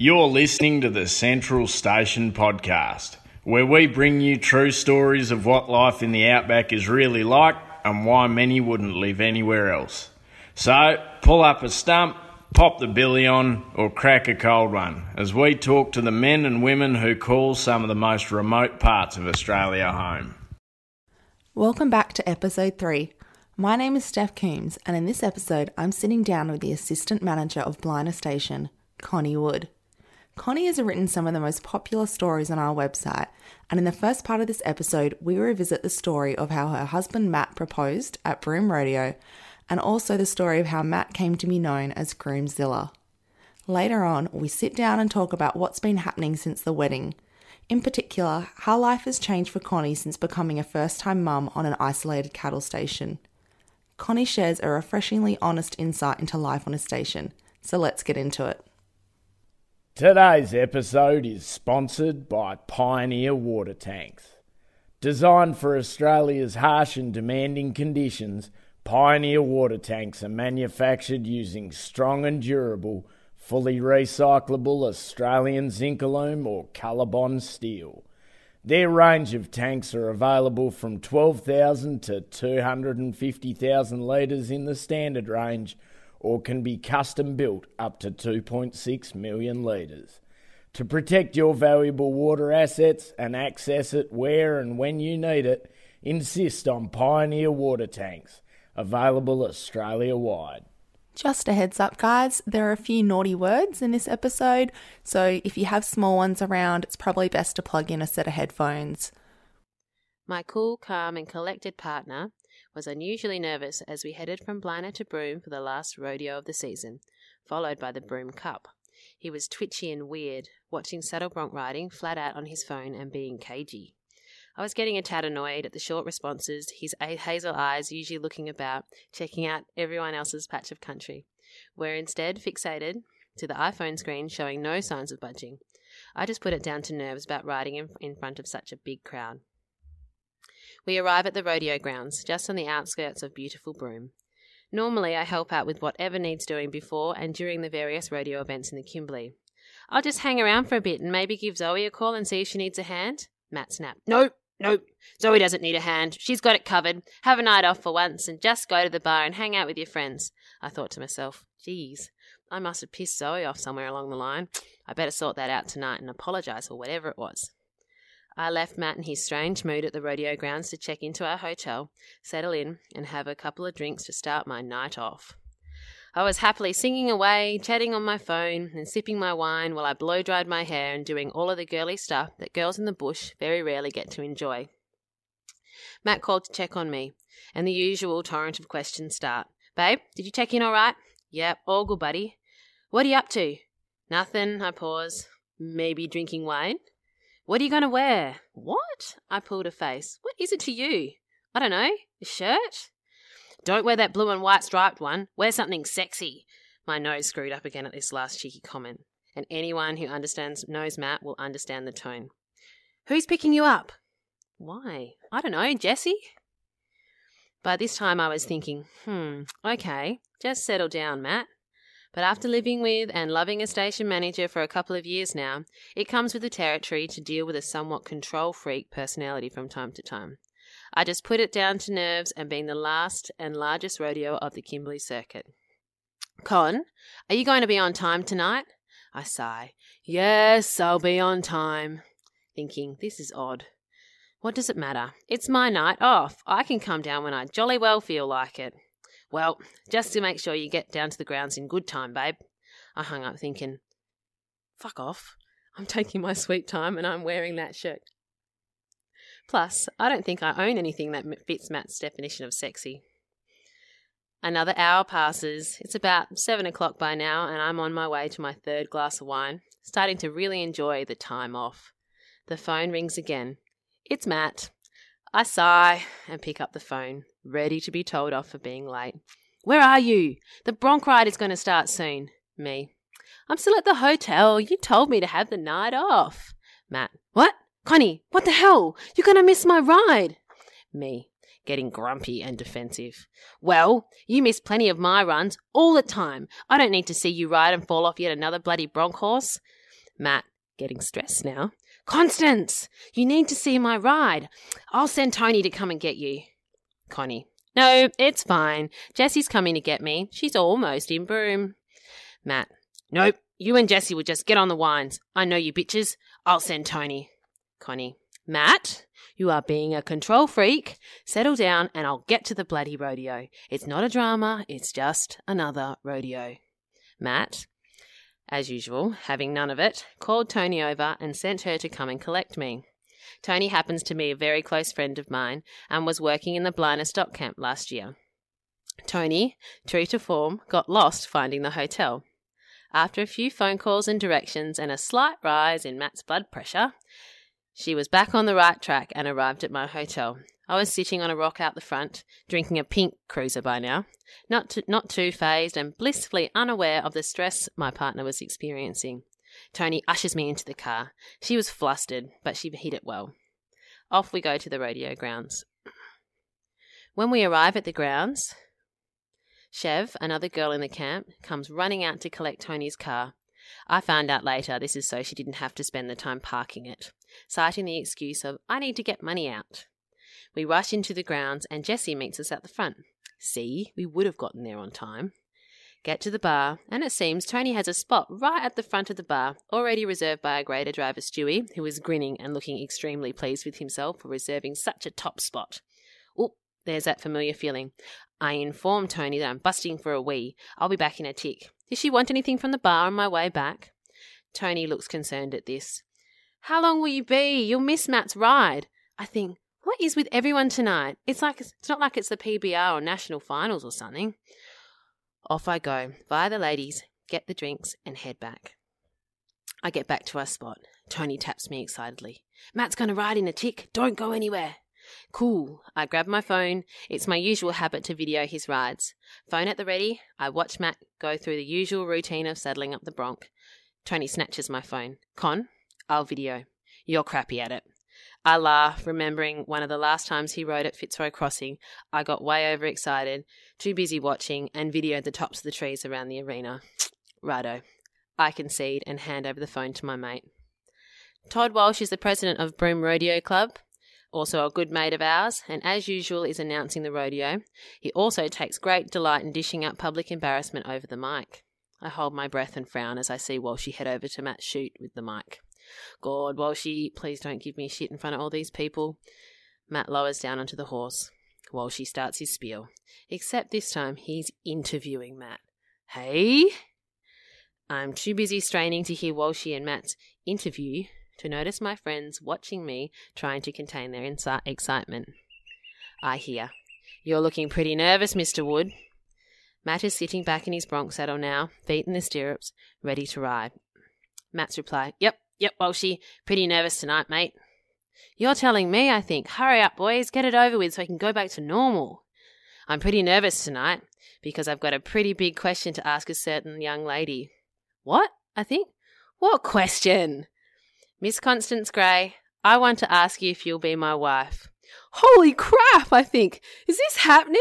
You're listening to the Central Station podcast, where we bring you true stories of what life in the outback is really like and why many wouldn't live anywhere else. So, pull up a stump, pop the billy on, or crack a cold one as we talk to the men and women who call some of the most remote parts of Australia home. Welcome back to episode 3. My name is Steph Coombs, and in this episode, I'm sitting down with the assistant manager of Blina Station, Connie Wood. Connie has written some of the most popular stories on our website, and in the first part of this episode, we revisit the story of how her husband Matt proposed at Broome Rodeo, and also the story of how Matt came to be known as Groomzilla. Later on, we sit down and talk about what's been happening since the wedding. In particular, how life has changed for Connie since becoming a first time mum on an isolated cattle station. Connie shares a refreshingly honest insight into life on a station, so let's get into it. Today's episode is sponsored by Pioneer Water Tanks. Designed for Australia's harsh and demanding conditions, Pioneer water tanks are manufactured using strong and durable, fully recyclable Australian Zincalume or Colorbond steel. Their range of tanks are available from 12,000 to 250,000 litres in the standard range or can be custom built up to 2.6 million litres. To protect your valuable water assets and access it where and when you need it, insist on Pioneer water tanks, available Australia wide. Just a heads up, guys, there are a few naughty words in this episode, so if you have small ones around, it's probably best to plug in a set of headphones. My cool, calm, and collected partner was unusually nervous as we headed from Blina to Broome for the last rodeo of the season, followed by the Broome Cup. He was twitchy and weird, watching saddle bronc riding flat out on his phone and being cagey. I was getting a tad annoyed at the short responses, his hazel eyes usually looking about, checking out everyone else's patch of country. We're instead fixated to the iPhone screen showing no signs of budging. I just put it down to nerves about riding in, in front of such a big crowd. We arrive at the rodeo grounds, just on the outskirts of beautiful Broome. Normally, I help out with whatever needs doing before and during the various rodeo events in the Kimberley. I'll just hang around for a bit and maybe give Zoe a call and see if she needs a hand. Matt snapped. Nope, Nope, Zoe doesn't need a hand. She's got it covered. Have a night off for once and just go to the bar and hang out with your friends. I thought to myself, geez, I must have pissed Zoe off somewhere along the line. I better sort that out tonight and apologise for whatever it was. I left Matt in his strange mood at the rodeo grounds to check into our hotel, settle in, and have a couple of drinks to start my night off. I was happily singing away, chatting on my phone, and sipping my wine while I blow dried my hair and doing all of the girly stuff that girls in the bush very rarely get to enjoy. Matt called to check on me, and the usual torrent of questions start. Babe, did you check in all right? Yep, all good, buddy. What are you up to? Nothing, I pause. Maybe drinking wine? What are you going to wear? What? I pulled a face. What is it to you? I don't know. A shirt? Don't wear that blue and white striped one. Wear something sexy. My nose screwed up again at this last cheeky comment, and anyone who understands knows Matt will understand the tone. Who's picking you up? Why? I don't know, Jessie? By this time I was thinking, hmm, okay, just settle down, Matt. But after living with and loving a station manager for a couple of years now, it comes with the territory to deal with a somewhat control freak personality from time to time. I just put it down to nerves and being the last and largest rodeo of the Kimberley circuit. Con, are you going to be on time tonight? I sigh. Yes, I'll be on time. Thinking, this is odd. What does it matter? It's my night off. I can come down when I jolly well feel like it. Well, just to make sure you get down to the grounds in good time, babe. I hung up thinking, fuck off. I'm taking my sweet time and I'm wearing that shirt. Plus, I don't think I own anything that fits Matt's definition of sexy. Another hour passes. It's about seven o'clock by now, and I'm on my way to my third glass of wine, starting to really enjoy the time off. The phone rings again. It's Matt. I sigh and pick up the phone, ready to be told off for being late. Where are you? The bronc ride is going to start soon. Me. I'm still at the hotel. You told me to have the night off. Matt. What? Connie, what the hell? You're going to miss my ride. Me, getting grumpy and defensive. Well, you miss plenty of my runs all the time. I don't need to see you ride and fall off yet another bloody bronc horse. Matt, getting stressed now. Constance, you need to see my ride. I'll send Tony to come and get you. Connie, no, it's fine. Jessie's coming to get me. She's almost in Broome. Matt, nope. You and Jessie will just get on the wines. I know you bitches. I'll send Tony. Connie, Matt, you are being a control freak. Settle down and I'll get to the bloody rodeo. It's not a drama, it's just another rodeo. Matt, as usual, having none of it, called Tony over and sent her to come and collect me. Tony happens to be a very close friend of mine and was working in the Blina stock camp last year. Tony, true to form, got lost finding the hotel. After a few phone calls and directions and a slight rise in Matt's blood pressure, she was back on the right track and arrived at my hotel. I was sitting on a rock out the front, drinking a pink cruiser by now, not, to, not too phased and blissfully unaware of the stress my partner was experiencing. Tony ushers me into the car. She was flustered, but she hid it well. Off we go to the rodeo grounds. When we arrive at the grounds, Chev, another girl in the camp, comes running out to collect Tony's car. I found out later this is so she didn't have to spend the time parking it, citing the excuse of, I need to get money out. We rush into the grounds and Jesse meets us at the front. See, we would have gotten there on time. Get to the bar, and it seems Tony has a spot right at the front of the bar, already reserved by a grader driver Stewie, who is grinning and looking extremely pleased with himself for reserving such a top spot. Oop, there's that familiar feeling. I inform Tony that I'm busting for a wee. I'll be back in a tick. Does she want anything from the bar on my way back? Tony looks concerned at this. How long will you be? You'll miss Matt's ride. I think, what is with everyone tonight? It's like it's not like it's the PBR or national finals or something. Off I go, via the ladies, get the drinks, and head back. I get back to our spot. Tony taps me excitedly. Matt's going to ride in a tick. Don't go anywhere. Cool. I grab my phone. It's my usual habit to video his rides. Phone at the ready. I watch Matt go through the usual routine of saddling up the bronc. Tony snatches my phone. Con, I'll video. You're crappy at it. I laugh, remembering one of the last times he rode at Fitzroy Crossing. I got way overexcited, too busy watching, and videoed the tops of the trees around the arena. Righto. I concede and hand over the phone to my mate. Todd Walsh is the president of Broome Rodeo Club, also a good mate of ours, and as usual is announcing the rodeo. He also takes great delight in dishing out public embarrassment over the mic. I hold my breath and frown as I see Walshy head over to Matt's chute with the mic. God, Walshy, please don't give me shit in front of all these people. Matt lowers down onto the horse. Walshy starts his spiel. Except this time he's interviewing Matt. Hey? I'm too busy straining to hear Walshy and Matt's interview to notice my friends watching me trying to contain their insi- excitement. I hear. You're looking pretty nervous, Mr. Wood. Matt is sitting back in his bronc saddle now, feet in the stirrups, ready to ride. Matt's reply, Yep, Yep, well, she pretty nervous tonight, mate. You're telling me, I think. Hurry up, boys, get it over with so I can go back to normal. I'm pretty nervous tonight because I've got a pretty big question to ask a certain young lady. What? I think. What question? Miss Constance Gray, I want to ask you if you'll be my wife. Holy crap, I think. Is this happening?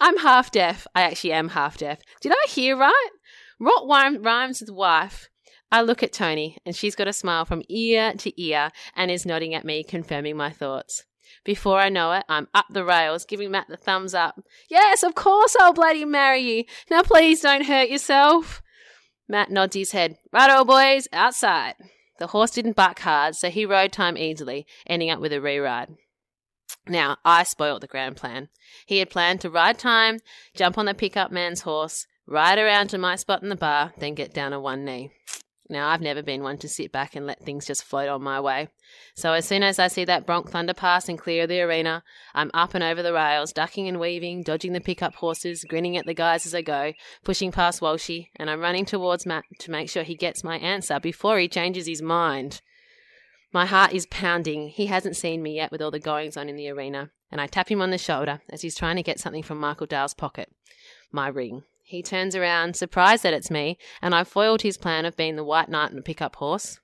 I'm half deaf. I actually am half deaf. Did I hear right? What rhymes with wife? I look at Tony, and she's got a smile from ear to ear and is nodding at me, confirming my thoughts. Before I know it, I'm up the rails, giving Matt the thumbs up. Yes, of course I'll bloody marry you. Now please don't hurt yourself. Matt nods his head. Right, old boys, outside. The horse didn't buck hard, so he rode time easily, ending up with a re-ride. Now, I spoiled the grand plan. He had planned to ride time, jump on the pickup man's horse, ride around to my spot in the bar, then get down on one knee. Now, I've never been one to sit back and let things just float on my way. So, as soon as I see that Bronc Thunder pass and clear the arena, I'm up and over the rails, ducking and weaving, dodging the pickup horses, grinning at the guys as I go, pushing past Walshy, and I'm running towards Matt to make sure he gets my answer before he changes his mind. My heart is pounding. He hasn't seen me yet with all the goings on in the arena, and I tap him on the shoulder as he's trying to get something from Michael Dale's pocket. My ring. He turns around, surprised that it's me, and I've foiled his plan of being the white knight and the pickup horse.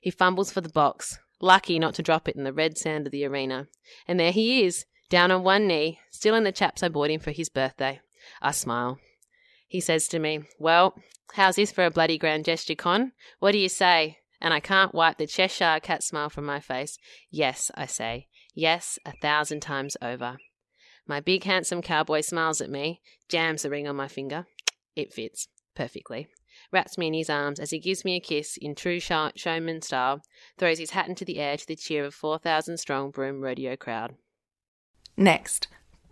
He fumbles for the box, lucky not to drop it in the red sand of the arena. And there he is, down on one knee, still in the chaps I bought him for his birthday. I smile. He says to me, Well, how's this for a bloody grand gesture, Con? What do you say? and I can't wipe the Cheshire cat smile from my face. Yes, I say. Yes, a thousand times over. My big handsome cowboy smiles at me, jams the ring on my finger. It fits perfectly. Wraps me in his arms as he gives me a kiss in true show- showman style, throws his hat into the air to the cheer of 4,000 strong Broome rodeo crowd. Next,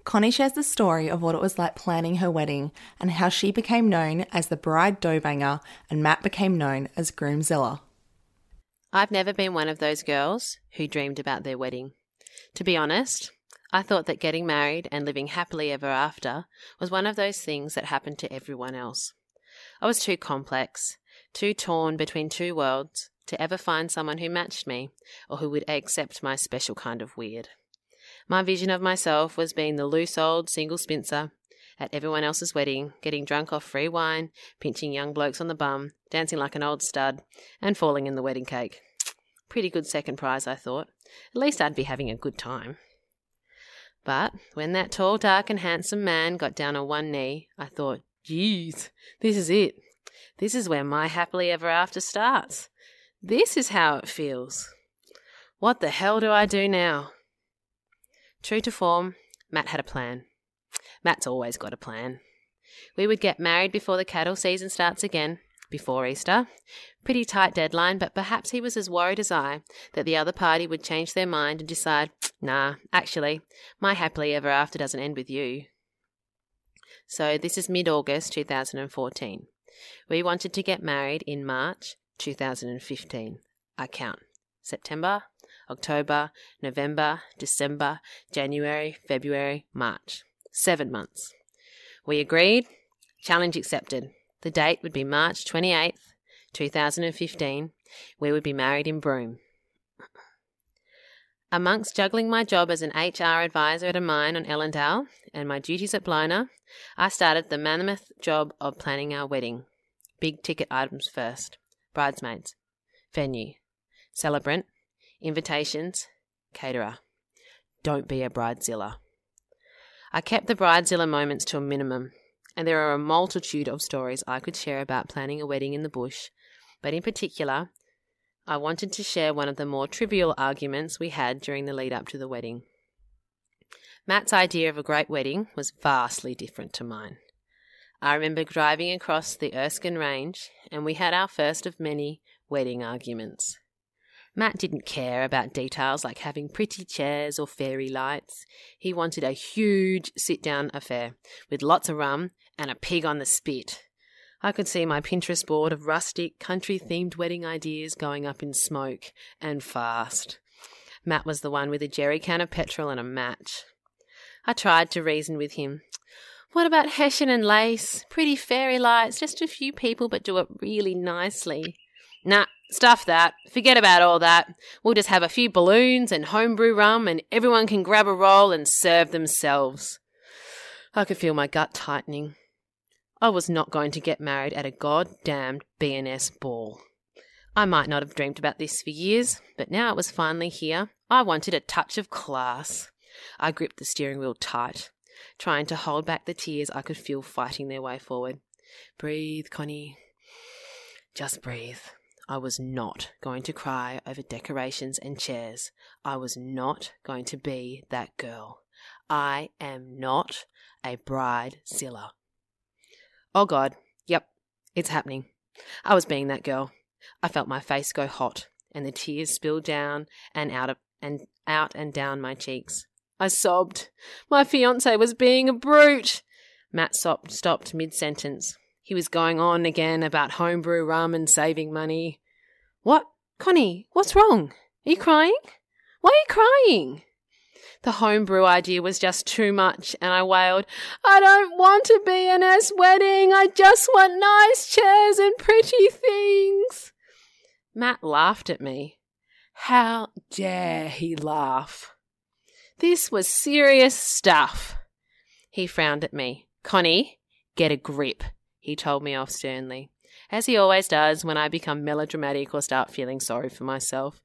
Connie shares the story of what it was like planning her wedding and how she became known as the bride dough banger and Matt became known as groomzilla. I've never been one of those girls who dreamed about their wedding. To be honest, I thought that getting married and living happily ever after was one of those things that happened to everyone else. I was too complex, too torn between two worlds to ever find someone who matched me or who would accept my special kind of weird. My vision of myself was being the loose old single spinster at everyone else's wedding, getting drunk off free wine, pinching young blokes on the bum, dancing like an old stud, and falling in the wedding cake. Pretty good second prize, I thought. At least I'd be having a good time. But when that tall, dark, and handsome man got down on one knee, I thought, geez, this is it. This is where my happily ever after starts. This is how it feels. What the hell do I do now? True to form, Matt had a plan. Matt's always got a plan. We would get married before the cattle season starts again, before Easter. Pretty tight deadline, but perhaps he was as worried as I that the other party would change their mind and decide, nah, actually, my happily ever after doesn't end with you. So this is mid August 2014. We wanted to get married in March 2015. I count. September, October, November, December, January, February, March. Seven months. We agreed. Challenge accepted. The date would be March 28th, 2015. We would be married in Broome. Amongst juggling my job as an HR advisor at a mine on Ellendale and my duties at Blina, I started the mammoth job of planning our wedding. Big ticket items first bridesmaids, venue, celebrant, invitations, caterer. Don't be a bridezilla. I kept the bridezilla moments to a minimum, and there are a multitude of stories I could share about planning a wedding in the bush, but in particular, I wanted to share one of the more trivial arguments we had during the lead up to the wedding. Matt's idea of a great wedding was vastly different to mine. I remember driving across the Erskine Range, and we had our first of many wedding arguments. Matt didn't care about details like having pretty chairs or fairy lights. He wanted a huge sit down affair with lots of rum and a pig on the spit. I could see my Pinterest board of rustic, country themed wedding ideas going up in smoke and fast. Matt was the one with a jerry can of petrol and a match. I tried to reason with him. What about hessian and lace? Pretty fairy lights, just a few people, but do it really nicely. Nah, stuff that. Forget about all that. We'll just have a few balloons and homebrew rum, and everyone can grab a roll and serve themselves. I could feel my gut tightening. I was not going to get married at a goddamned B&S ball. I might not have dreamed about this for years, but now it was finally here. I wanted a touch of class. I gripped the steering wheel tight, trying to hold back the tears I could feel fighting their way forward. Breathe, Connie. Just breathe. I was not going to cry over decorations and chairs. I was not going to be that girl. I am not a bridezilla. Oh God, yep, it's happening. I was being that girl. I felt my face go hot, and the tears spilled down and out of, and out and down my cheeks. I sobbed. My fiance was being a brute. Matt stopped mid sentence. He was going on again about homebrew rum and saving money. What? Connie, what's wrong? Are you crying? Why are you crying? The homebrew idea was just too much, and I wailed, I don't want a B&S wedding. I just want nice chairs and pretty things. Matt laughed at me. How dare he laugh? This was serious stuff. He frowned at me. Connie, get a grip he told me off sternly, as he always does when I become melodramatic or start feeling sorry for myself.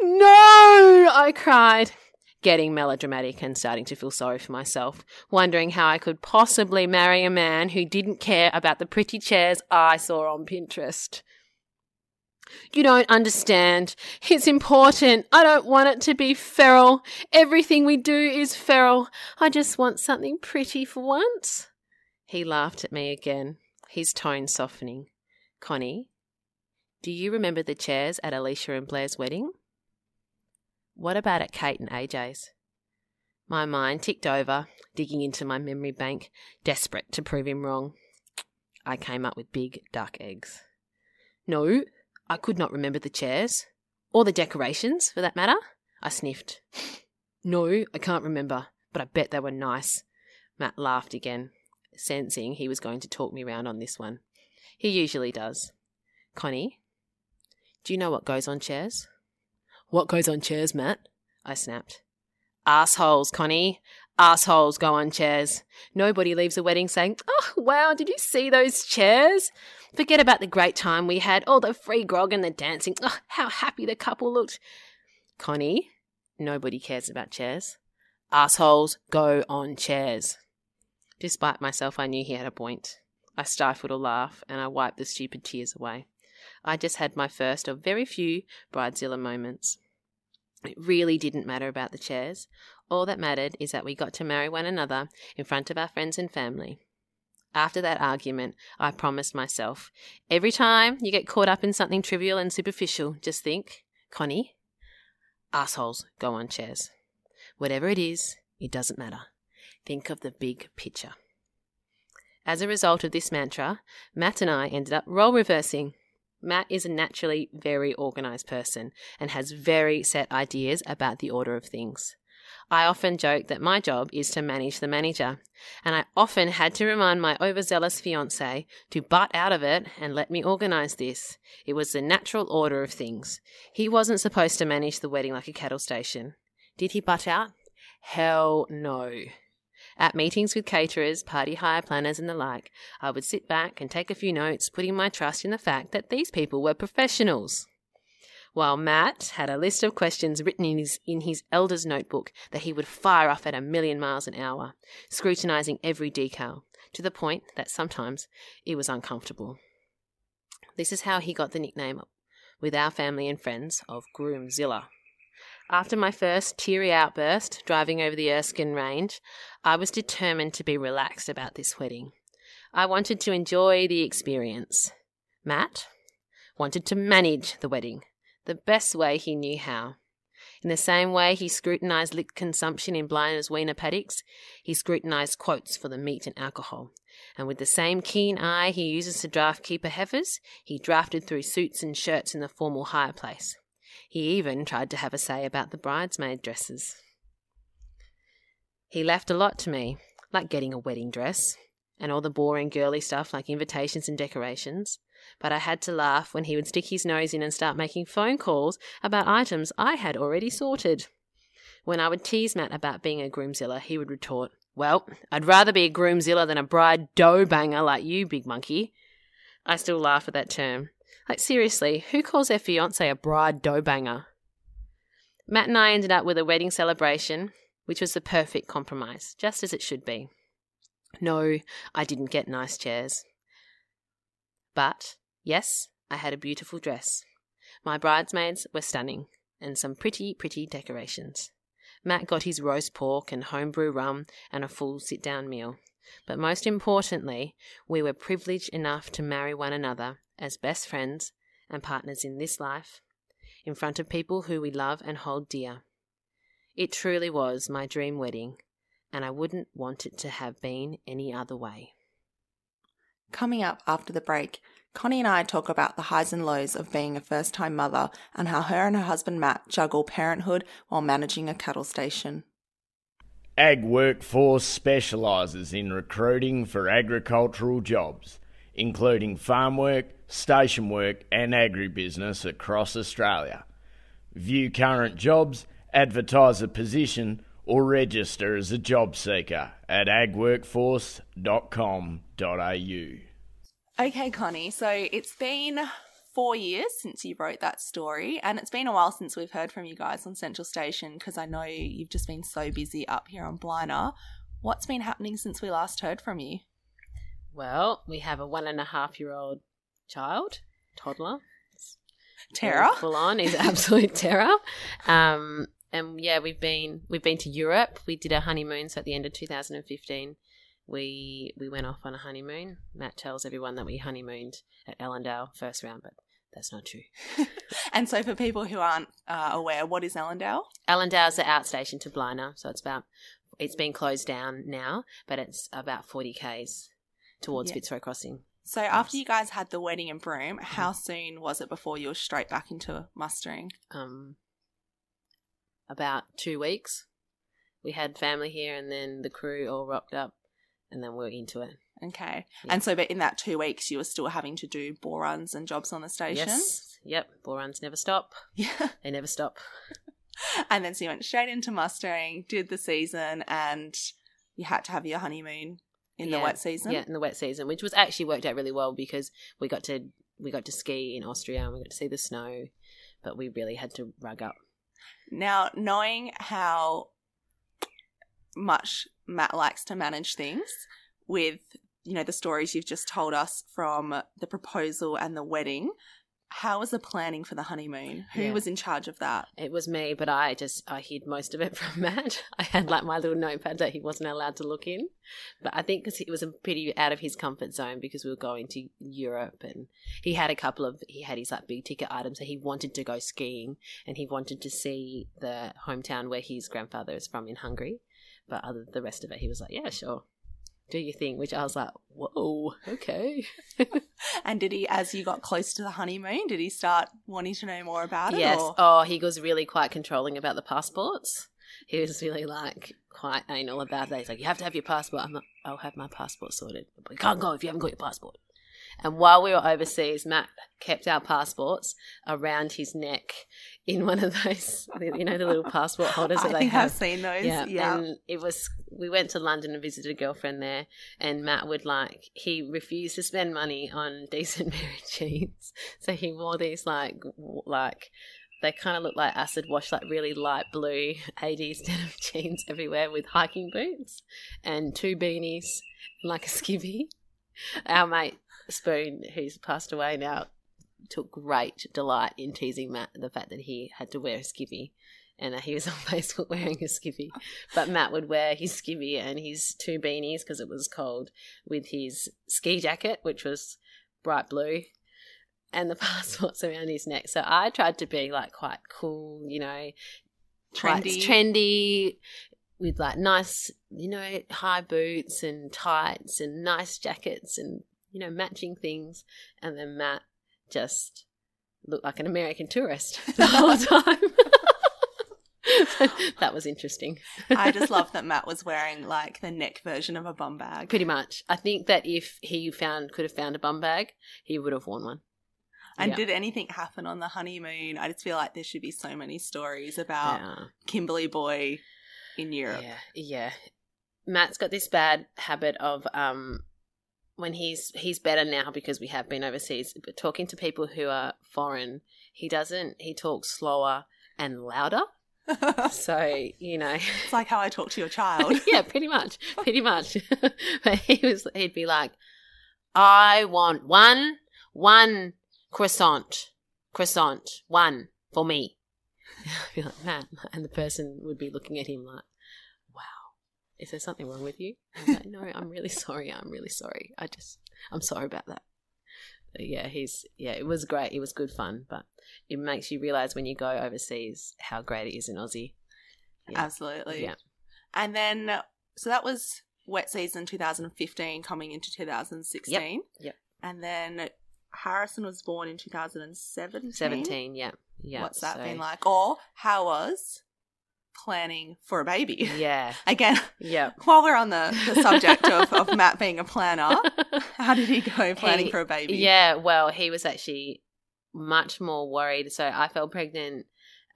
No! I cried, getting melodramatic and starting to feel sorry for myself, wondering how I could possibly marry a man who didn't care about the pretty chairs I saw on Pinterest. You don't understand. It's important. I don't want it to be feral. Everything we do is feral. I just want something pretty for once. He laughed at me again, his tone softening. Connie, do you remember the chairs at Alicia and Blair's wedding? What about at Kate and AJ's? My mind ticked over, digging into my memory bank, desperate to prove him wrong. I came up with big duck eggs. No, I could not remember the chairs. Or the decorations, for that matter. I sniffed. No, I can't remember, but I bet they were nice. Matt laughed again, sensing he was going to talk me round on this one. He usually does. Connie, do you know what goes on chairs? What goes on chairs, Matt? I snapped. Assholes, Connie. Assholes go on chairs. Nobody leaves a wedding saying, Oh, wow, did you see those chairs? Forget about the great time we had, all the free grog and the dancing. Oh, how happy the couple looked. Connie, nobody cares about chairs. Assholes go on chairs. Despite myself, I knew he had a point. I stifled a laugh and I wiped the stupid tears away. I just had my first of very few Bridezilla moments. It really didn't matter about the chairs. All that mattered is that we got to marry one another in front of our friends and family. After that argument, I promised myself every time you get caught up in something trivial and superficial, just think, Connie, assholes go on chairs. Whatever it is, it doesn't matter. Think of the big picture. As a result of this mantra, Matt and I ended up role reversing. Matt is a naturally very organized person and has very set ideas about the order of things. I often joke that my job is to manage the manager, and I often had to remind my overzealous fiance to butt out of it and let me organize this. It was the natural order of things. He wasn't supposed to manage the wedding like a cattle station. Did he butt out? Hell no. At meetings with caterers, party hire planners, and the like, I would sit back and take a few notes, putting my trust in the fact that these people were professionals while Matt had a list of questions written in his, in his Elders notebook that he would fire off at a million miles an hour, scrutinizing every detail, to the point that sometimes it was uncomfortable. This is how he got the nickname, with our family and friends, of Groomzilla. After my first teary outburst driving over the Erskine Range, I was determined to be relaxed about this wedding. I wanted to enjoy the experience. Matt wanted to manage the wedding, the best way he knew how. In the same way he scrutinised liquor consumption in Blina's weaner paddocks, he scrutinised quotes for the meat and alcohol. And with the same keen eye he uses to draft keeper heifers, he drafted through suits and shirts in the formal hire place. He even tried to have a say about the bridesmaid dresses. He left a lot to me, like getting a wedding dress, and all the boring girly stuff like invitations and decorations but I had to laugh when he would stick his nose in and start making phone calls about items I had already sorted. When I would tease Matt about being a groomzilla, he would retort, Well, I'd rather be a groomzilla than a bride dough banger like you, big monkey. I still laugh at that term. Like, seriously, who calls their fiance a bride dough banger? Matt and I ended up with a wedding celebration, which was the perfect compromise, just as it should be. No, I didn't get nice chairs. But, yes, I had a beautiful dress. My bridesmaids were stunning, and some pretty, pretty decorations. Matt got his roast pork and homebrew rum and a full sit down meal. But most importantly, we were privileged enough to marry one another as best friends and partners in this life, in front of people who we love and hold dear. It truly was my dream wedding, and I wouldn't want it to have been any other way. Coming up after the break, Connie and I talk about the highs and lows of being a first time mother and how her and her husband Matt juggle parenthood while managing a cattle station. Ag Workforce specialises in recruiting for agricultural jobs, including farm work, station work, and agribusiness across Australia. View current jobs, advertise a position, or register as a job seeker at agworkforce.com.au. Okay, Connie, so it's been four years since you wrote that story, and it's been a while since we've heard from you guys on Central Station because I know you've just been so busy up here on Blina. What's been happening since we last heard from you? Well, we have a one and a half year old child, toddler. Terror. full on is absolute terror. Um, and yeah, we've been we've been to Europe. We did our honeymoon. So at the end of 2015, we we went off on a honeymoon. Matt tells everyone that we honeymooned at Ellendale first round, but that's not true. And so, for people who aren't uh, aware, what is Ellendale? Ellendale's the outstation to Blina, so it's about it's been closed down now, but it's about 40 k's towards Yeah. Fitzroy Crossing. So, after you guys had the wedding in Broome, how soon was it before you were straight back into mustering? Um, about two weeks. We had family here, and then the crew all rocked up, and then we we're into it. Okay. Yeah. And so, but in that two weeks, you were still having to do bore runs and jobs on the station? Yes. Yep. Bore runs never stop. Yeah. They never stop. And then so you went straight into mustering, did the season, and you had to have your honeymoon in the wet season. Yeah, in the wet season, which was actually worked out really well because we got to we got to ski in Austria and we got to see the snow, but we really had to rug up. Now, knowing how much Matt likes to manage things with, you know, the stories you've just told us from the proposal and the wedding, how was the planning for the honeymoon? Who Yeah. was in charge of that? It was me, but I just I hid most of it from Matt. I had like my little notepad that he wasn't allowed to look in, but I think because it was a pretty out of his comfort zone because we were going to Europe and he had a couple of he had his like big ticket items that he wanted to go skiing and he wanted to see the hometown where his grandfather is from in Hungary, but other the rest of it he was like yeah sure. Do your thing, which I was like, whoa, okay. And did he, as you got close to the honeymoon, did he start wanting to know more about it? Yes. or- Oh, he was really quite controlling about the passports. He was really like quite anal about that. He's like, "You have to have your passport." I'm like, "I'll have my passport sorted." But you can't go if you haven't got your passport. And while we were overseas, Matt kept our passports around his neck in one of those, you know, the little passport holders that I they think have. I've seen those. Yeah, Yeah. and it was. We went to London and visited a girlfriend there, and Matt would like he refused to spend money on decent married jeans, so he wore these like like they kind of look like acid wash, like really light blue eighties denim jeans everywhere with hiking boots and two beanies, and like a skivvy. Our mate Spoon, who's passed away now, took great delight in teasing Matt the fact that he had to wear a skivvy and that he was on Facebook wearing a skivvy. But Matt would wear his skivvy and his two beanies because it was cold with his ski jacket, which was bright blue, and the passports around his neck. So I tried to be like quite cool, you know, Trendy. trendy with like nice, you know, high boots and tights and nice jackets and you know matching things. And then Matt just looked like an American tourist the whole time. that was interesting. I just love that Matt was wearing like the neck version of a bum bag. Pretty much. I think that if he found could have found a bum bag, he would have worn one. And Yeah. did anything happen on the honeymoon? I just feel like there should be so many stories about Yeah. Kimberley Boy in Europe. Yeah, yeah. Matt's got this bad habit of um when he's he's better now because we have been overseas, but talking to people who are foreign, he doesn't he talks slower and louder. So, you know, it's like how I talk to your child. yeah, pretty much, pretty much. but he was, he'd be like, "I want one, one croissant, croissant, one for me." I'd be like, "Man," and the person would be looking at him like, "Wow, is there something wrong with you?" I'm like, "No, I'm really sorry. I'm really sorry. I just, I'm sorry about that." But yeah, he's yeah, it was great. It was good fun, but it makes you realize when you go overseas how great it is in Aussie. Yeah. Absolutely. Yeah. And then, so that was wet season 2015 coming into 2016. Yep. And then Harrison was born in 2017. 17, yeah. Yeah. What's that so- been like? Or how was planning for a baby? Yeah. Again, Yeah. while we're on the, the subject of, of Matt being a planner, how did he go planning He- for a baby? Yeah, well, he was actually much more worried. So I fell pregnant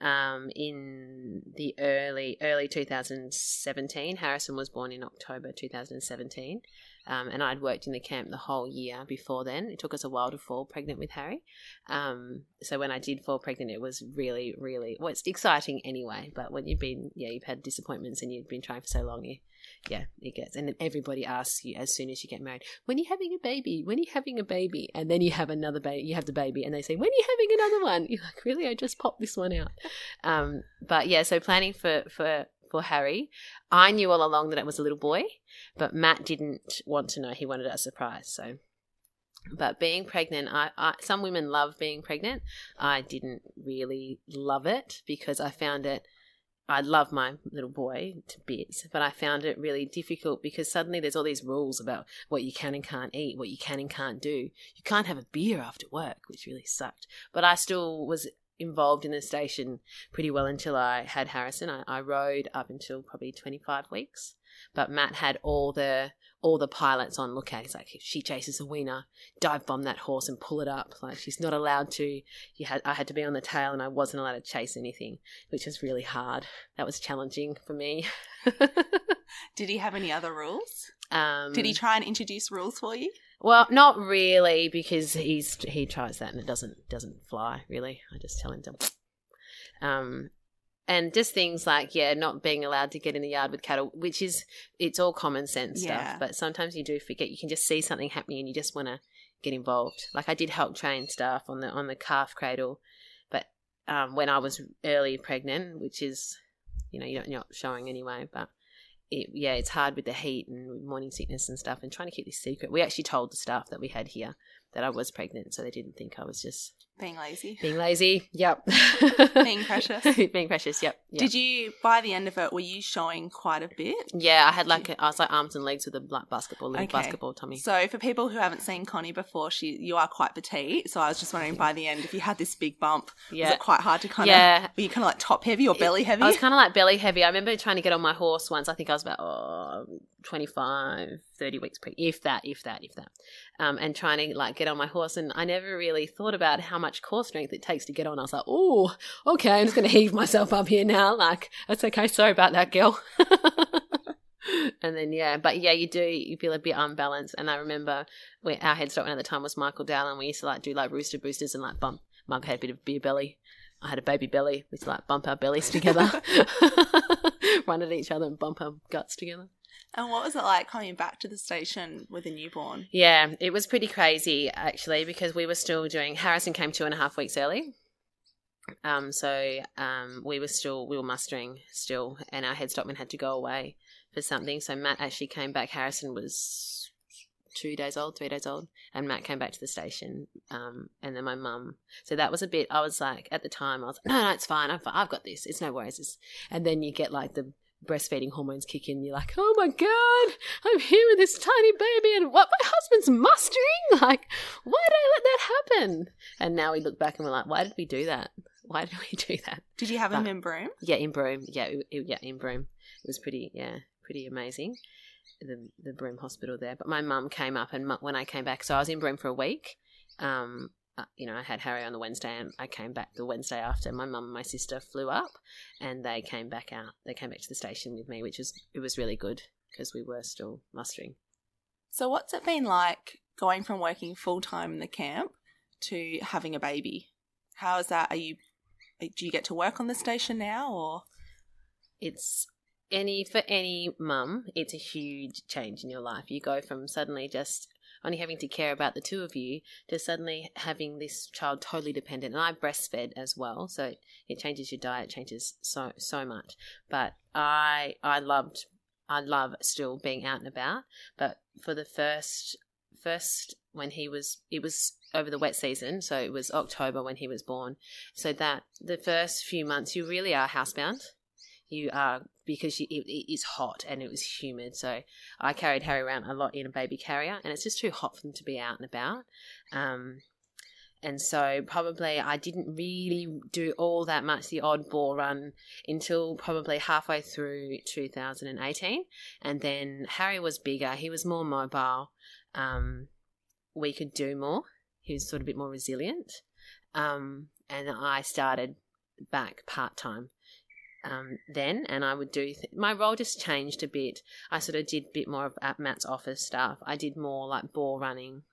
um, in the early early 2017. Harrison was born in October 2017, Um, and I'd worked in the camp the whole year before then. It took us a while to fall pregnant with Harry. Um, so when I did fall pregnant, it was really, really well. It's exciting anyway. But when you've been, yeah, you've had disappointments and you've been trying for so long, you, yeah, it gets. And then everybody asks you as soon as you get married, when are you having a baby? When are you having a baby? And then you have another baby. You have the baby, and they say, when are you having another one? You're like, really? I just popped this one out. Um, but yeah, so planning for for for Harry. I knew all along that it was a little boy, but Matt didn't want to know. He wanted a surprise. So, but being pregnant, I, I some women love being pregnant. I didn't really love it because I found it. I love my little boy to bits, but I found it really difficult because suddenly there's all these rules about what you can and can't eat, what you can and can't do. You can't have a beer after work, which really sucked. But I still was involved in the station pretty well until I had Harrison. I, I rode up until probably 25 weeks, but Matt had all the all the pilots on lookout. He's like, she chases a weaner, dive bomb that horse and pull it up. Like she's not allowed to. You had I had to be on the tail, and I wasn't allowed to chase anything, which was really hard. That was challenging for me. Did he have any other rules? um, Did he try and introduce rules for you? Well, not really, because he's he tries that and it doesn't doesn't fly really. I just tell him to, um, and just things like yeah, not being allowed to get in the yard with cattle, which is it's all common sense Yeah. stuff. But sometimes you do forget. You can just see something happening and you just want to get involved. Like I did help train staff on the on the calf cradle, but um, when I was early pregnant, which is you know you're not showing anyway, but it, yeah, it's hard with the heat and morning sickness and stuff, and trying to keep this secret. We actually told the staff that we had here that I was pregnant, so they didn't think I was just Being lazy. being lazy. Yep, Being precious. being precious. Yep. yep. Did you, by the end of it, were you showing quite a bit? Yeah, I had like I was like arms and legs with a like basketball, little Okay. basketball tummy. So, for people who haven't seen Connie before, she you are quite petite. So, I was just wondering by the end if you had this big bump, yeah. was it quite hard to kind of? Yeah. Were you kind of like top heavy or belly heavy? I was kind of like belly heavy. I remember trying to get on my horse once. I think I was about oh, 25, 30 weeks pregnant, if that, if that, if that. Um, and trying to like get on my horse. And I never really thought about how much core strength it takes to get on. I was like, oh, okay, I'm just going to heave myself up here now. Like, that's okay. Sorry about that, girl. and then, yeah, but yeah, you do, you feel a bit unbalanced. And I remember we, our head stockman at the time was Michael Dowling. We used to like do like rooster boosters and like bump. Mug had a bit of beer belly. I had a baby belly. We used to like bump our bellies together, run at each other and bump our guts together. And what was it like coming back to the station with a newborn? Yeah, it was pretty crazy actually because we were still doing. Harrison came two and a half weeks early, um, so um, we were still we were mustering still, and our head stockman had to go away for something. So Matt actually came back. Harrison was two days old, three days old, and Matt came back to the station. Um, and then my mum. So that was a bit. I was like at the time, I was like, no, no, it's fine. I've, I've got this. It's no worries. It's, and then you get like the breastfeeding hormones kick in. You're like, oh my god, I'm here with this tiny baby, and what my husband's mustering. Like, why did I let that happen? And now we look back and we're like, why did we do that? Why did we do that? Did you have him But- in Broome? Yeah, in Broome. Yeah, it, yeah, in Broome. It was pretty, yeah, pretty amazing. The the Broome Hospital there. But my mum came up, and when I came back, so I was in Broome for a week. Um, uh, you know, I had Harry on the Wednesday, and I came back the Wednesday after. My mum and my sister flew up, and they came back out. They came back to the station with me, which was it was really good because we were still mustering. So, what's it been like going from working full time in the camp to having a baby? How is that? Are you do you get to work on the station now, or it's any for any mum it's a huge change in your life you go from suddenly just only having to care about the two of you to suddenly having this child totally dependent. And i breastfed as well so it, it changes your diet changes so so much. But i i loved i love still being out and about. But for the first first when he was it was over the wet season so it was october when he was born. So that the first few months you really are housebound you are because you, it, it is hot and it was humid. So I carried Harry around a lot in a baby carrier, and it's just too hot for them to be out and about. Um, and so probably I didn't really do all that much the odd bore run until probably halfway through 2018, and then Harry was bigger. He was more mobile. Um, we could do more. He was sort of a bit more resilient. Um, and I started back part time um, then, and I would do th- my role just changed a bit. I sort of did a bit more of at Matt's office stuff. I did more like bore running.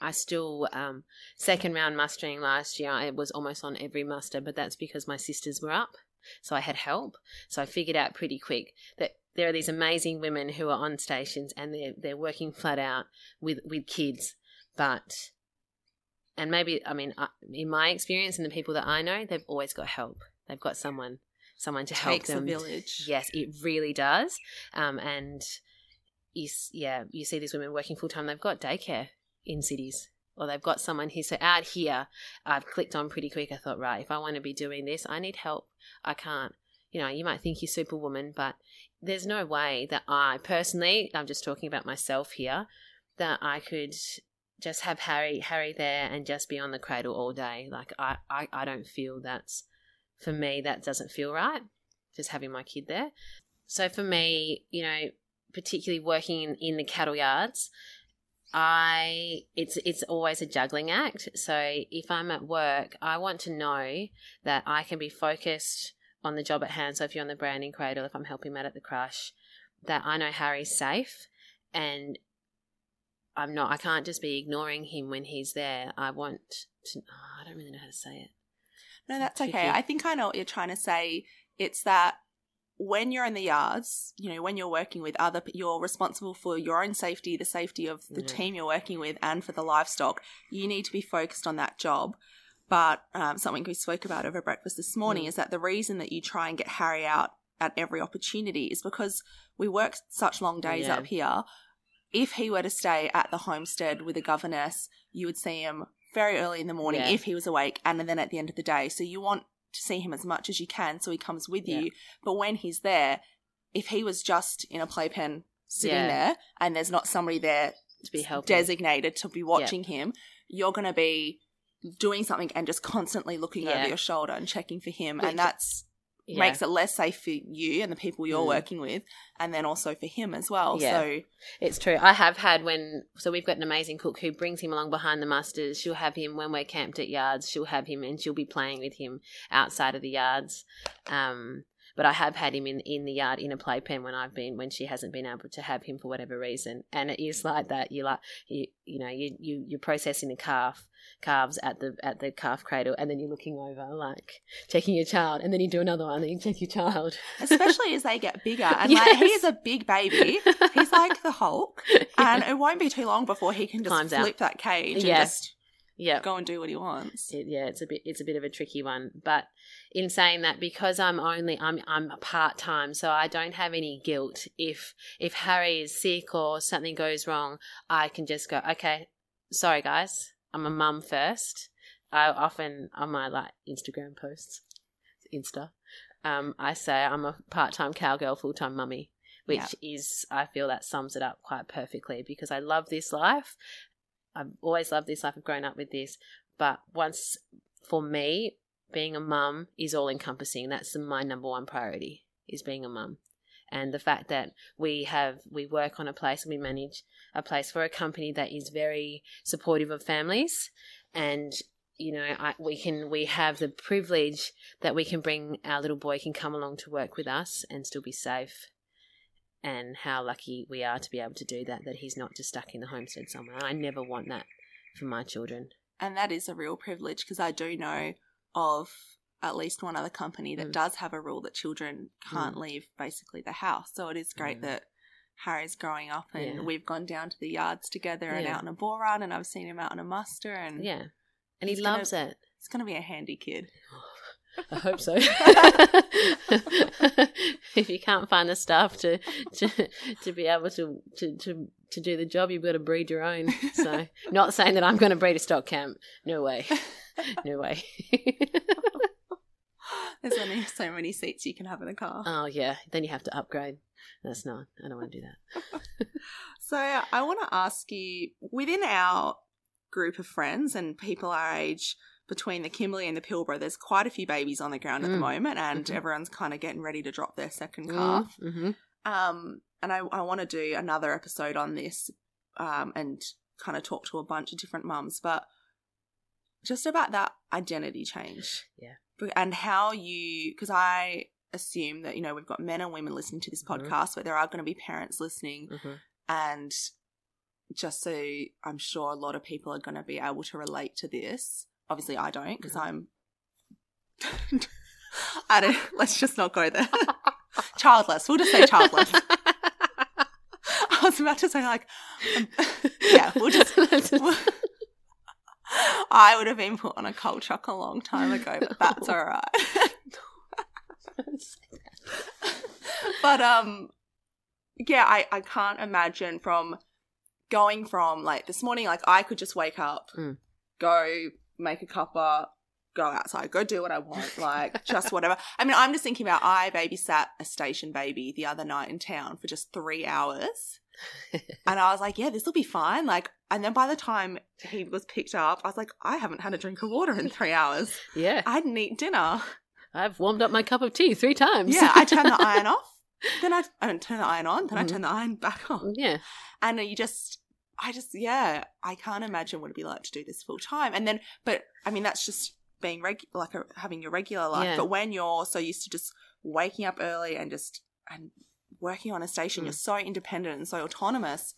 I still um, second round mustering last year. I was almost on every muster, but that's because my sisters were up, so I had help. So I figured out pretty quick that there are these amazing women who are on stations and they're they're working flat out with with kids, but and maybe I mean in my experience and the people that I know, they've always got help. They've got someone someone to help them. village. Yes, it really does. Um, and you, yeah, you see these women working full time. They've got daycare in cities, or they've got someone here. So out here, I've clicked on pretty quick. I thought, right, if I want to be doing this, I need help. I can't. You know, you might think you're superwoman, but there's no way that I personally, I'm just talking about myself here, that I could just have Harry Harry there and just be on the cradle all day. Like I, I, I don't feel that's for me that doesn't feel right. Just having my kid there. So for me, you know, particularly working in, in the cattle yards, I it's it's always a juggling act. So if I'm at work, I want to know that I can be focused on the job at hand. So if you're on the branding cradle, if I'm helping Matt at the crush, that I know Harry's safe and I'm not I can't just be ignoring him when he's there. I want to oh, I don't really know how to say it. No, that's okay. Tricky. I think I know what you're trying to say. It's that when you're in the yards, you know, when you're working with other, you're responsible for your own safety, the safety of the Yeah. team you're working with, and for the livestock. You need to be focused on that job. But um, something we spoke about over breakfast this morning Mm. is that the reason that you try and get Harry out at every opportunity is because we work such long days Yeah. up here. If he were to stay at the homestead with a governess, you would see him very early in the morning Yeah. if he was awake, and then at the end of the day. So you want to see him as much as you can so he comes with Yeah. you. But when he's there, if he was just in a playpen sitting Yeah. there and there's not somebody there To be helping. designated to be watching him, you're going to be doing something and just constantly looking over your shoulder and checking for him. Which- and that's Yeah. makes it less safe for you and the people you're Mm. working with, and then also for him as well. Yeah. So It's true. I have had when so we've got an amazing cook who brings him along behind the musters. She'll have him when we're camped at yards. She'll have him and she'll be playing with him outside of the yards. Um, but I have had him in, in the yard in a playpen when I've been when she hasn't been able to have him for whatever reason. And it is like that. You like you you know you you you're processing the calf calves at the at the calf cradle, and then you're looking over like checking your child, and then you do another one, and then you check your child. especially as they get bigger, and like he is a big baby, he's like the Hulk, and it won't be too long before he can just Climbs out. flip that cage and just yeah. go and do what he wants. it, yeah, it's a bit it's a bit of a tricky one. But in saying that, because I'm only I'm I'm part time, so I don't have any guilt. If if Harry is sick or something goes wrong, I can just go, okay, sorry guys, I'm a mum first. I often on my like Instagram posts, Insta, um, I say I'm a part time cowgirl, full time mummy. Which is, I feel that sums it up quite perfectly because I love this life. I've always loved this life. I've grown up with this but once for me being a mum is all encompassing that's my number one priority is being a mum. And the fact that we have we work on a place and we manage a place for a company that is very supportive of families. And you know I, we can we have the privilege that we can bring our little boy can come along to work with us and still be safe and how lucky we are to be able to do that that he's not just stuck in the homestead somewhere i never want that for my children And that is a real privilege because I do know of at least one other company that Mm. does have a rule that children can't leave basically the house. So it is great Mm. that Harry's growing up and Yeah. we've gone down to the yards together and out on a bore run and I've seen him out on a muster and Yeah. And he He's gonna- loves it. it's going to be a handy kid. I hope so. if you can't find the staff to, to to be able to, to, to, to do the job, you've got to breed your own. So, not saying that I'm going to breed a stock camp. No way. No way. There's only so many seats you can have in a car. oh, yeah. Then you have to upgrade. That's not, I don't want to do that. So I want to ask you within our group of friends and people our age between the Kimberley and the Pilbara, there's quite a few babies on the ground at the Mm. moment, and Mhm. everyone's kind of getting ready to drop their second calf. Mm-hmm. Um, and I, I want to do another episode on this um, and kind of talk to a bunch of different mums, but just about that identity change. Yeah. And how you, because I assume that you know we've got men and women listening to this Mhm. podcast, but there are going to be parents listening, Mhm. and just so I'm sure a lot of people are going to be able to relate to this. Obviously, I don't because Mhm. I'm. I don't. Let's just not go there. childless. We'll just say childless. I was about to say like, um, yeah, we'll just. I would have been put on a cold truck a long time ago, but that's all right. but um, yeah, I I can't imagine from going from like this morning, like I could just wake up, Mm. go make a cuppa, go outside, go do what I want, like just whatever. I mean, I'm just thinking about I babysat a station baby the other night in town for just three hours. and I was like, yeah, this will be fine. Like, and then by the time he was picked up, I was like, I haven't had a drink of water in three hours. yeah, I didn't eat dinner. I've warmed up my cup of tea three times. Yeah, I turned the iron off. Then I, I turn the iron on. Then I Mhm. turn the iron back on. yeah, And you just, I just, yeah, I can't imagine what it'd be like to do this full time. And then, but I mean, that's just being regular, like a, having your regular life. Yeah. But when you're so used to just waking up early and just and working on a station, Mm. you're so independent and so autonomous.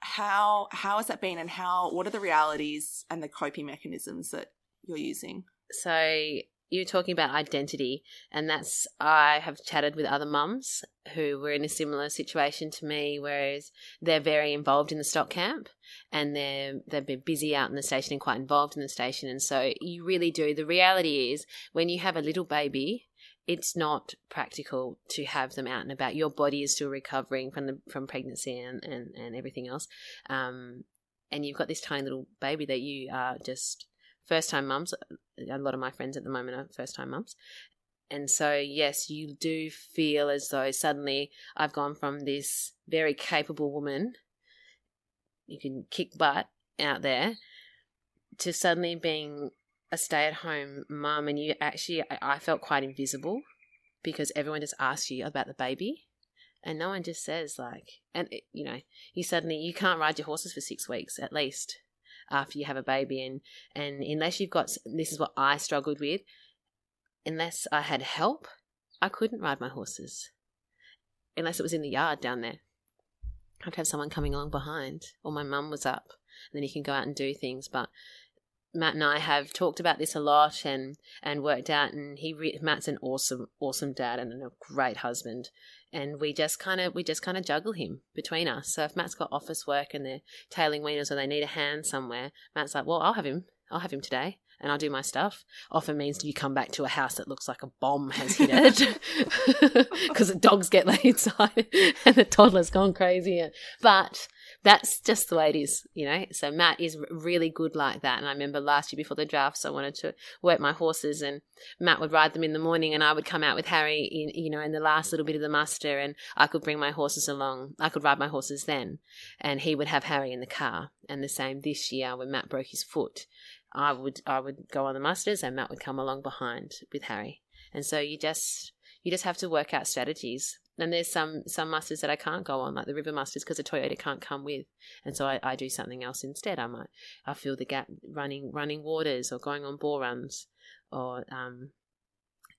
How how has that been, and how what are the realities and the coping mechanisms that you're using? So you're talking about identity, and that's I have chatted with other mums who were in a similar situation to me, whereas they're very involved in the stock camp and they're they've been busy out in the station and quite involved in the station, and so you really do. The reality is, when you have a little baby. It's not practical to have them out and about. Your body is still recovering from the from pregnancy and, and, and everything else. Um, and you've got this tiny little baby that you are just first time mums. A lot of my friends at the moment are first time mums. And so, yes, you do feel as though suddenly I've gone from this very capable woman, you can kick butt out there, to suddenly being a stay at home mum. And you actually, I- felt quite invisible because everyone just asks you about the baby. And no one just says, like, and it, you know, you suddenly, you can't ride your horses for six weeks at least after you have a baby and and unless you've got this is what I struggled with unless I had help I couldn't ride my horses. Unless it was in the yard down there. I'd have someone coming along behind or my mum was up and then you can go out and do things but Matt and I have talked about this a lot and and worked out and he re- Matt's an awesome awesome dad and a great husband and we just kind of we just kind of juggle him between us. So if Matt's got office work and they're tailing weaners or they need a hand somewhere Matt's like well I'll have him. I'll have him today and I'll do my stuff. Often means you come back to a house that looks like a bomb has hit it. Because the dogs get laid inside and the toddler's gone crazy. But that's just the way it is, you know. So Matt is really good like that. And I remember last year before the drafts, I wanted to work my horses, and Matt would ride them in the morning, and I would come out with Harry, in, you know, in the last little bit of the muster, and I could bring my horses along. I could ride my horses then, and he would have Harry in the car. And the same this year when Matt broke his foot, I would I would go on the musters, and Matt would come along behind with Harry. And so you just you just have to work out strategies. And there's some some musters that I can't go on, like the river musters, because the Toyota can't come with, and so I, I do something else instead. I might I fill the gap running running waters or going on bore runs, or um,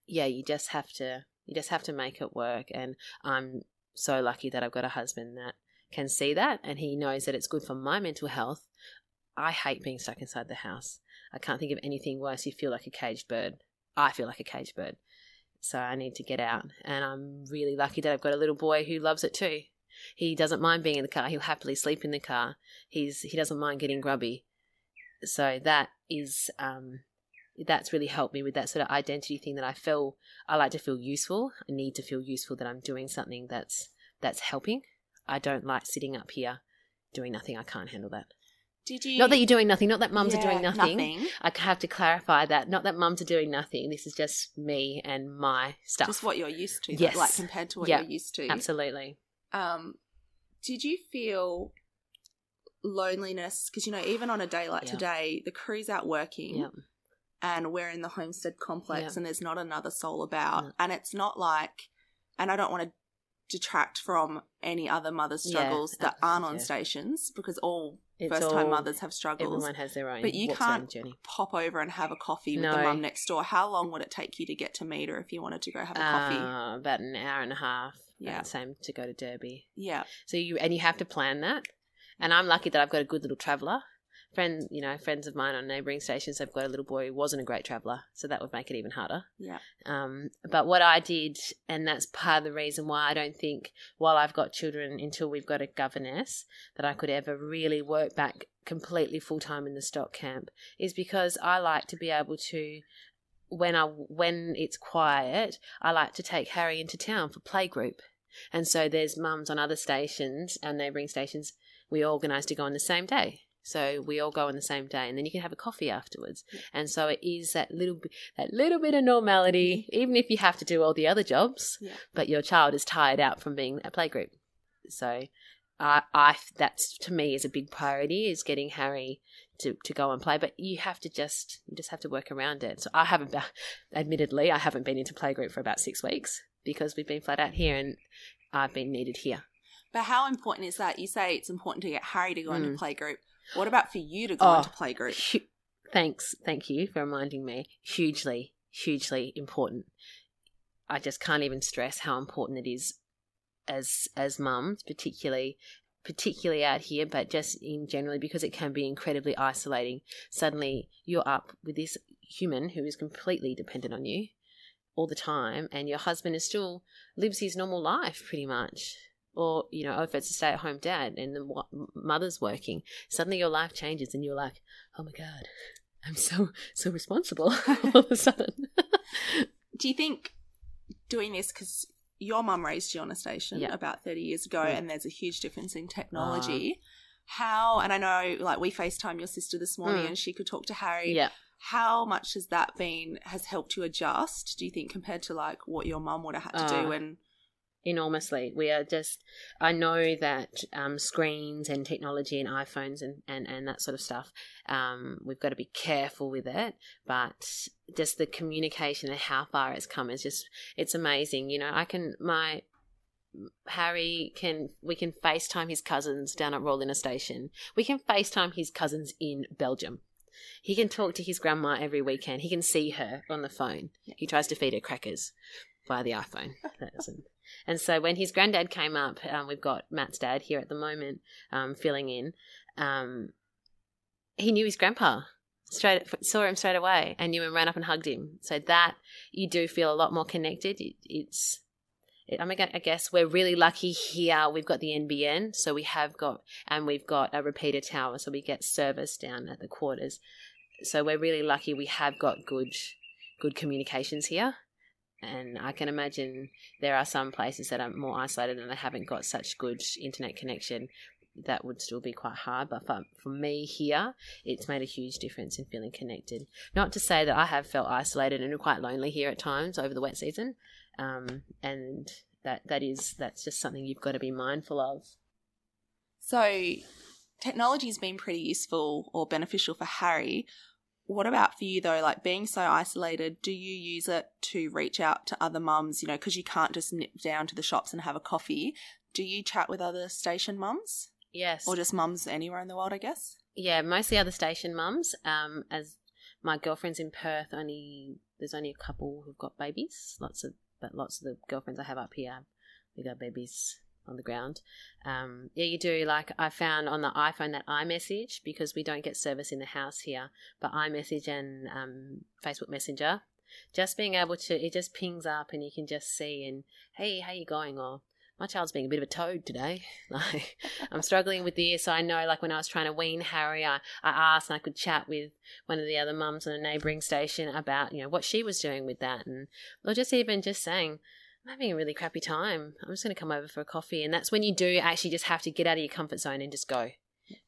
yeah, you just have to you just have to make it work. And I'm so lucky that I've got a husband that can see that, and he knows that it's good for my mental health. I hate being stuck inside the house. I can't think of anything worse. You feel like a caged bird. I feel like a caged bird. So I need to get out. And I'm really lucky that I've got a little boy who loves it too. He doesn't mind being in the car. He'll happily sleep in the car. He's he doesn't mind getting grubby. So that is um that's really helped me with that sort of identity thing that I feel I like to feel useful. I need to feel useful that I'm doing something that's that's helping. I don't like sitting up here doing nothing. I can't handle that. Did you? Not that you're doing nothing, not that mums are doing nothing. nothing. I have to clarify that. Not that mums are doing nothing. This is just me and my stuff. Just what you're used to. Yes. Like compared to what Yeah, you're used to. Absolutely. Um, did you feel loneliness? Because you know, even on a day like Yeah. today, the crew's out working. Yeah. and we're in the homestead complex Yeah. and there's not another soul about and it's not like and i don't want to detract from any other mother's Yeah, struggles that uh, aren't on yeah. stations because all It's first time mothers have struggles. Everyone has their own. But you walks their own can't journey. pop over and have a coffee with the mum next door. How long would it take you to get to meet her if you wanted to go have a coffee? Uh, about an hour and a half. Yeah. Yeah. Same to go to Derby. Yeah. So you and you have to plan that. And I'm lucky that I've got a good little traveller. Friend, you know, friends of mine on neighbouring stations have got a little boy who wasn't a great traveller, so that would make it even harder. Yeah. Um, but what I did, and that's part of the reason why I don't think, while I've got children until we've got a governess, that I could ever really work back completely full time in the stock camp, is because I like to be able to, when I when it's quiet, I like to take Harry into town for playgroup, and so there's mums on other stations, our neighbouring stations, we organise to go on the same day. So we all go on the same day, and then you can have a coffee afterwards. And so it is that little bit, that little bit of normality, even if you have to do all the other jobs, Yeah. but your child is tired out from being at playgroup. So, I, I that's to me is a big priority is getting Harry to, to go and play. But you have to just you just have to work around it. So I haven't, admittedly, I haven't been into playgroup for about six weeks because we've been flat out here and I've been needed here. But how important is that? You say it's important to get Harry to go into Mm. playgroup. What about for you to go Oh, into playgroup? Hu- Thanks, thank you for reminding me. Hugely, hugely important. I just can't even stress how important it is as as mums, particularly particularly out here, but just in generally because it can be incredibly isolating. Suddenly you're up with this human who is completely dependent on you all the time and your husband is still lives his normal life pretty much. Or, you know, if it's a stay at home dad and the mother's working, suddenly your life changes and you're like, oh my God, I'm so, so responsible all of a sudden. Do you think doing this because your mum raised you on a station Yeah. about 30 years ago Yeah. and there's a huge difference in technology? How, and I know like we FaceTime your sister this morning Mm. and she could talk to Harry. yeah. How much has that been, has helped you adjust, do you think, compared to like what your mum would have had to do? Uh, And enormously. We are just, I know that um, screens and technology and iPhones and, and, and that sort of stuff, um, we've got to be careful with it. But just the communication and how far it's come is just, it's amazing. You know, I can, my, Harry can, we can FaceTime his cousins down at Rollina Station. We can FaceTime his cousins in Belgium. He can talk to his grandma every weekend. He can see her on the phone. He tries to feed her crackers via the iPhone. That doesn't. And so when his granddad came up, um, we've got Matt's dad here at the moment um, filling in. Um, he knew his grandpa straight saw him straight away and knew him ran up and hugged him. So that you do feel a lot more connected. It, it's it, I mean, I guess we're really lucky here. We've got the NBN, so we have got, and we've got a repeater tower, so we get service down at the quarters. So we're really lucky. We have got good, good communications here, and I can imagine there are some places that are more isolated and they haven't got such good internet connection. That would still be quite hard, but for, for me here, it's made a huge difference in feeling connected. Not to say that I have felt isolated and quite lonely here at times over the wet season, um, and that that is that's just something you've got to be mindful of. so technology's been pretty useful or beneficial for Harry. What about for you though? Like being so isolated, do you use it to reach out to other mums? You know, because you can't just nip down to the shops and have a coffee. Do you chat with other station mums Yes, or just mums anywhere in the world? I guess. yeah, mostly other station mums. Um, as my girlfriends in Perth, only there's only a couple who've got babies. Lots of but lots of the girlfriends I have up here, we got babies on the ground. Um, yeah, you do. Like I found on the iPhone that iMessage because we don't get service in the house here, but iMessage and um, Facebook Messenger, just being able to it just pings up and you can just see and hey, how you going? Or my child's being a bit of a toad today. Like I'm struggling with this. So I know, like when I was trying to wean Harry, I, I asked and I could chat with one of the other mums on a neighbouring station about you know what she was doing with that, and or just even just saying. I'm having a really crappy time. I'm just going to come over for a coffee, and that's when you do actually just have to get out of your comfort zone and just go,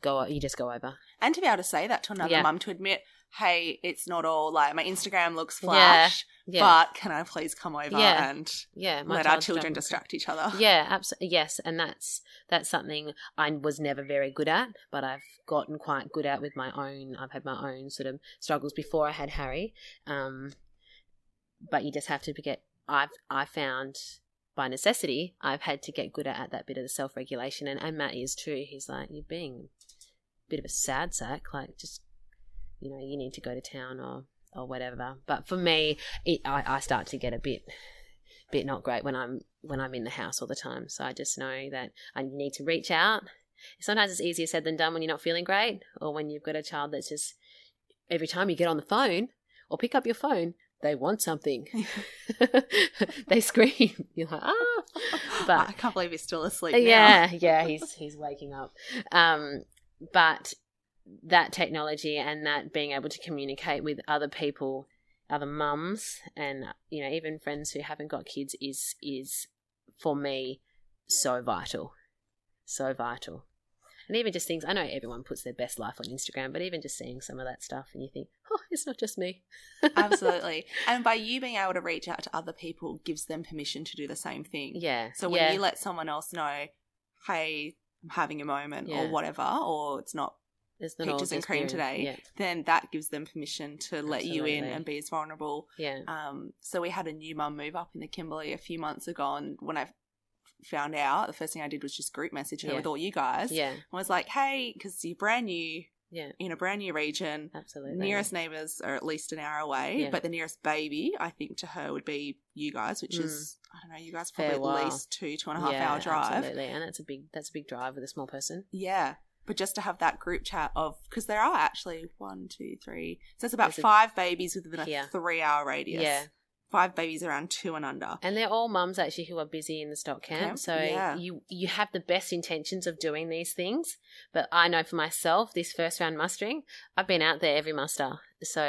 go. You just go over. And to be able to say that to another Yeah. mum to admit, hey, it's not all like my Instagram looks flash, Yeah, but can I please come over Yeah. and yeah. let our children distract each other? Yeah, absolutely. Yes, and that's that's something I was never very good at, but I've gotten quite good at with my own. I've had my own sort of struggles before I had Harry. Um, but you just have to get. I've I found by necessity I've had to get good at, at that bit of the self regulation, and, and Matt is too. He's like you're being a bit of a sad sack, like just you know, you need to go to town or or whatever. But for me, it, I, I start to get a bit bit not great when I'm when I'm in the house all the time. So I just know that I need to reach out. Sometimes it's easier said than done when you're not feeling great, or when you've got a child that's just every time you get on the phone or pick up your phone, they want something. they scream. You're like, ah. But I can't believe he's still asleep. yeah, yeah, he's he's waking up. Um, but that technology and that being able to communicate with other people, other mums, and you know even friends who haven't got kids is is for me so vital, so vital. And even just things, I know everyone puts their best life on Instagram, but even just seeing some of that stuff and you think, oh, it's not just me. Absolutely. And by you being able to reach out to other people gives them permission to do the same thing. Yeah. So when yeah. you let someone else know, hey, I'm having a moment Yeah. or whatever, or it's not not peaches and cream today, Yeah. then that gives them permission to let you in and be as vulnerable. Yeah. Um, so we had a new mum move up in the Kimberley a few months ago, and when I found out, the first thing I did was just group message her Yeah. with all you guys. Yeah. I was like, hey, because you're brand new Yeah. in a brand new region. Absolutely. Nearest neighbours are at least an hour away, Yeah. but the nearest baby, I think, to her would be you guys, which Mm. is I don't know, you guys probably Fair at while. least two two and a half yeah, hour drive. Absolutely. And that's a big that's a big drive with a small person. Yeah, but just to have that group chat of because there are actually one, two, three. So it's about There's a- five babies within a Yeah. three hour radius. Yeah. Five babies around two and under. And they're all mums actually who are busy in the stock camp. Camp, So yeah. you you have the best intentions of doing these things. But I know for myself, this first round mustering, I've been out there every muster. So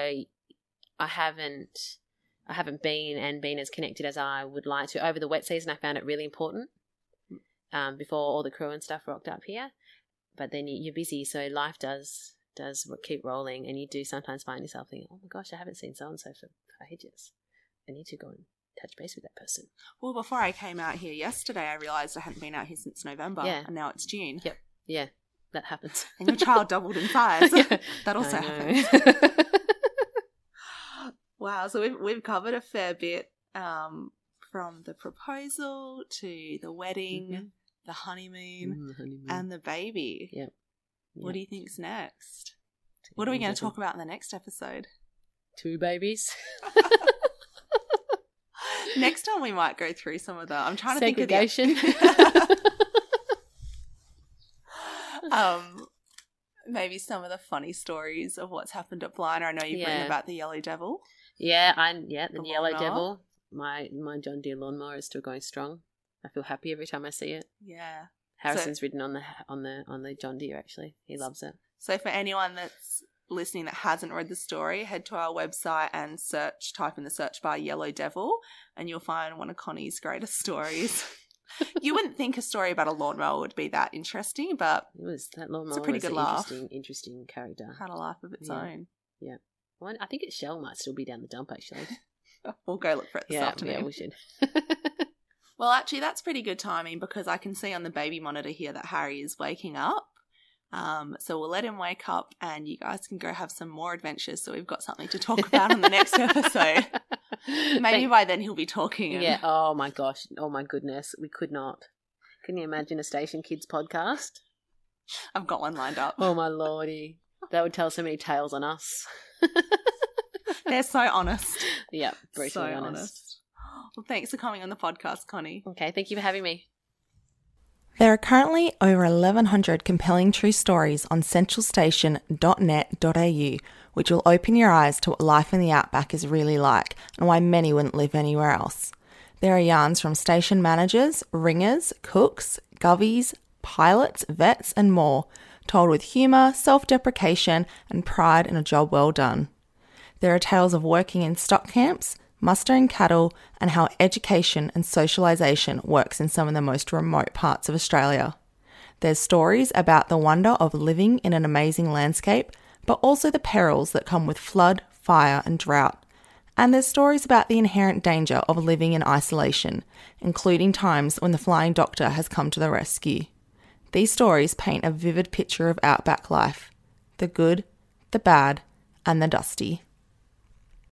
I haven't I haven't been and been as connected as I would like to. Over the wet season I found it really important. Um, before all the crew and stuff rocked up here. But then you- you're busy, so life does does keep rolling and you do sometimes find yourself thinking, Oh my gosh, I haven't seen so and so for for ages. I need to go and touch base with that person. Well, before I came out here yesterday, I realised I hadn't been out here since November, Yeah. and now it's June. Yep. Yeah, that happens. And your child doubled in size. Yeah. that also happens. Wow, so we've we've covered a fair bit um, from the proposal to the wedding, Mhm. the honeymoon, Mm, honeymoon. and the baby. Yep. What Yep. do you think's next? What are we going to talk about in the next episode? Two babies. next time we might go through some of the. I'm trying to Segregation. think of the. um, maybe some of the funny stories of what's happened at Blina. I know you've written about the Yellow Devil. yeah, I yeah, the The yellow lawnmower. devil. My my John Deere lawnmower is still going strong. I feel happy every time I see it. Yeah. Harrison's ridden on the on the on the John Deere actually. He loves it. So for anyone that's listening that hasn't read the story, head to our website and search, type in the search bar Yellow Devil, and you'll find one of Connie's greatest stories. you wouldn't think a story about a lawnmower would be that interesting, but It was that lawnmower. pretty was good an laugh. Interesting, interesting character. had a life of its Yeah. own. Well, I think its shell might still be down the dump actually. We'll go look for it this yeah, afternoon. yeah, we should. Well, actually, that's pretty good timing because I can see on the baby monitor here that Harry is waking up. Um, so we'll let him wake up, and you guys can go have some more adventures. So we've got something to talk about on the next episode. Maybe by then he'll be talking. And Yeah. Oh my gosh. Oh my goodness. We could not. Can you imagine a Station Kids podcast? I've got one lined up. Oh my lordy. That would tell so many tales on us. They're so honest. Yeah, brutally so honest. Well, thanks for coming on the podcast, Connie. Okay, thank you for having me. There are currently over 1,100 compelling true stories on centralstation.net.au, which will open your eyes to what life in the outback is really like and why many wouldn't live anywhere else. There are yarns from station managers, ringers, cooks, govies, pilots, vets, and more, told with humour, self deprecation, and pride in a job well done. There are tales of working in stock camps, mustering cattle, and how education and socialisation works in some of the most remote parts of Australia. There's stories about the wonder of living in an amazing landscape, but also the perils that come with flood, fire, and drought. And there's stories about the inherent danger of living in isolation, including times when the flying doctor has come to the rescue. These stories paint a vivid picture of outback life the good, the bad, and the dusty.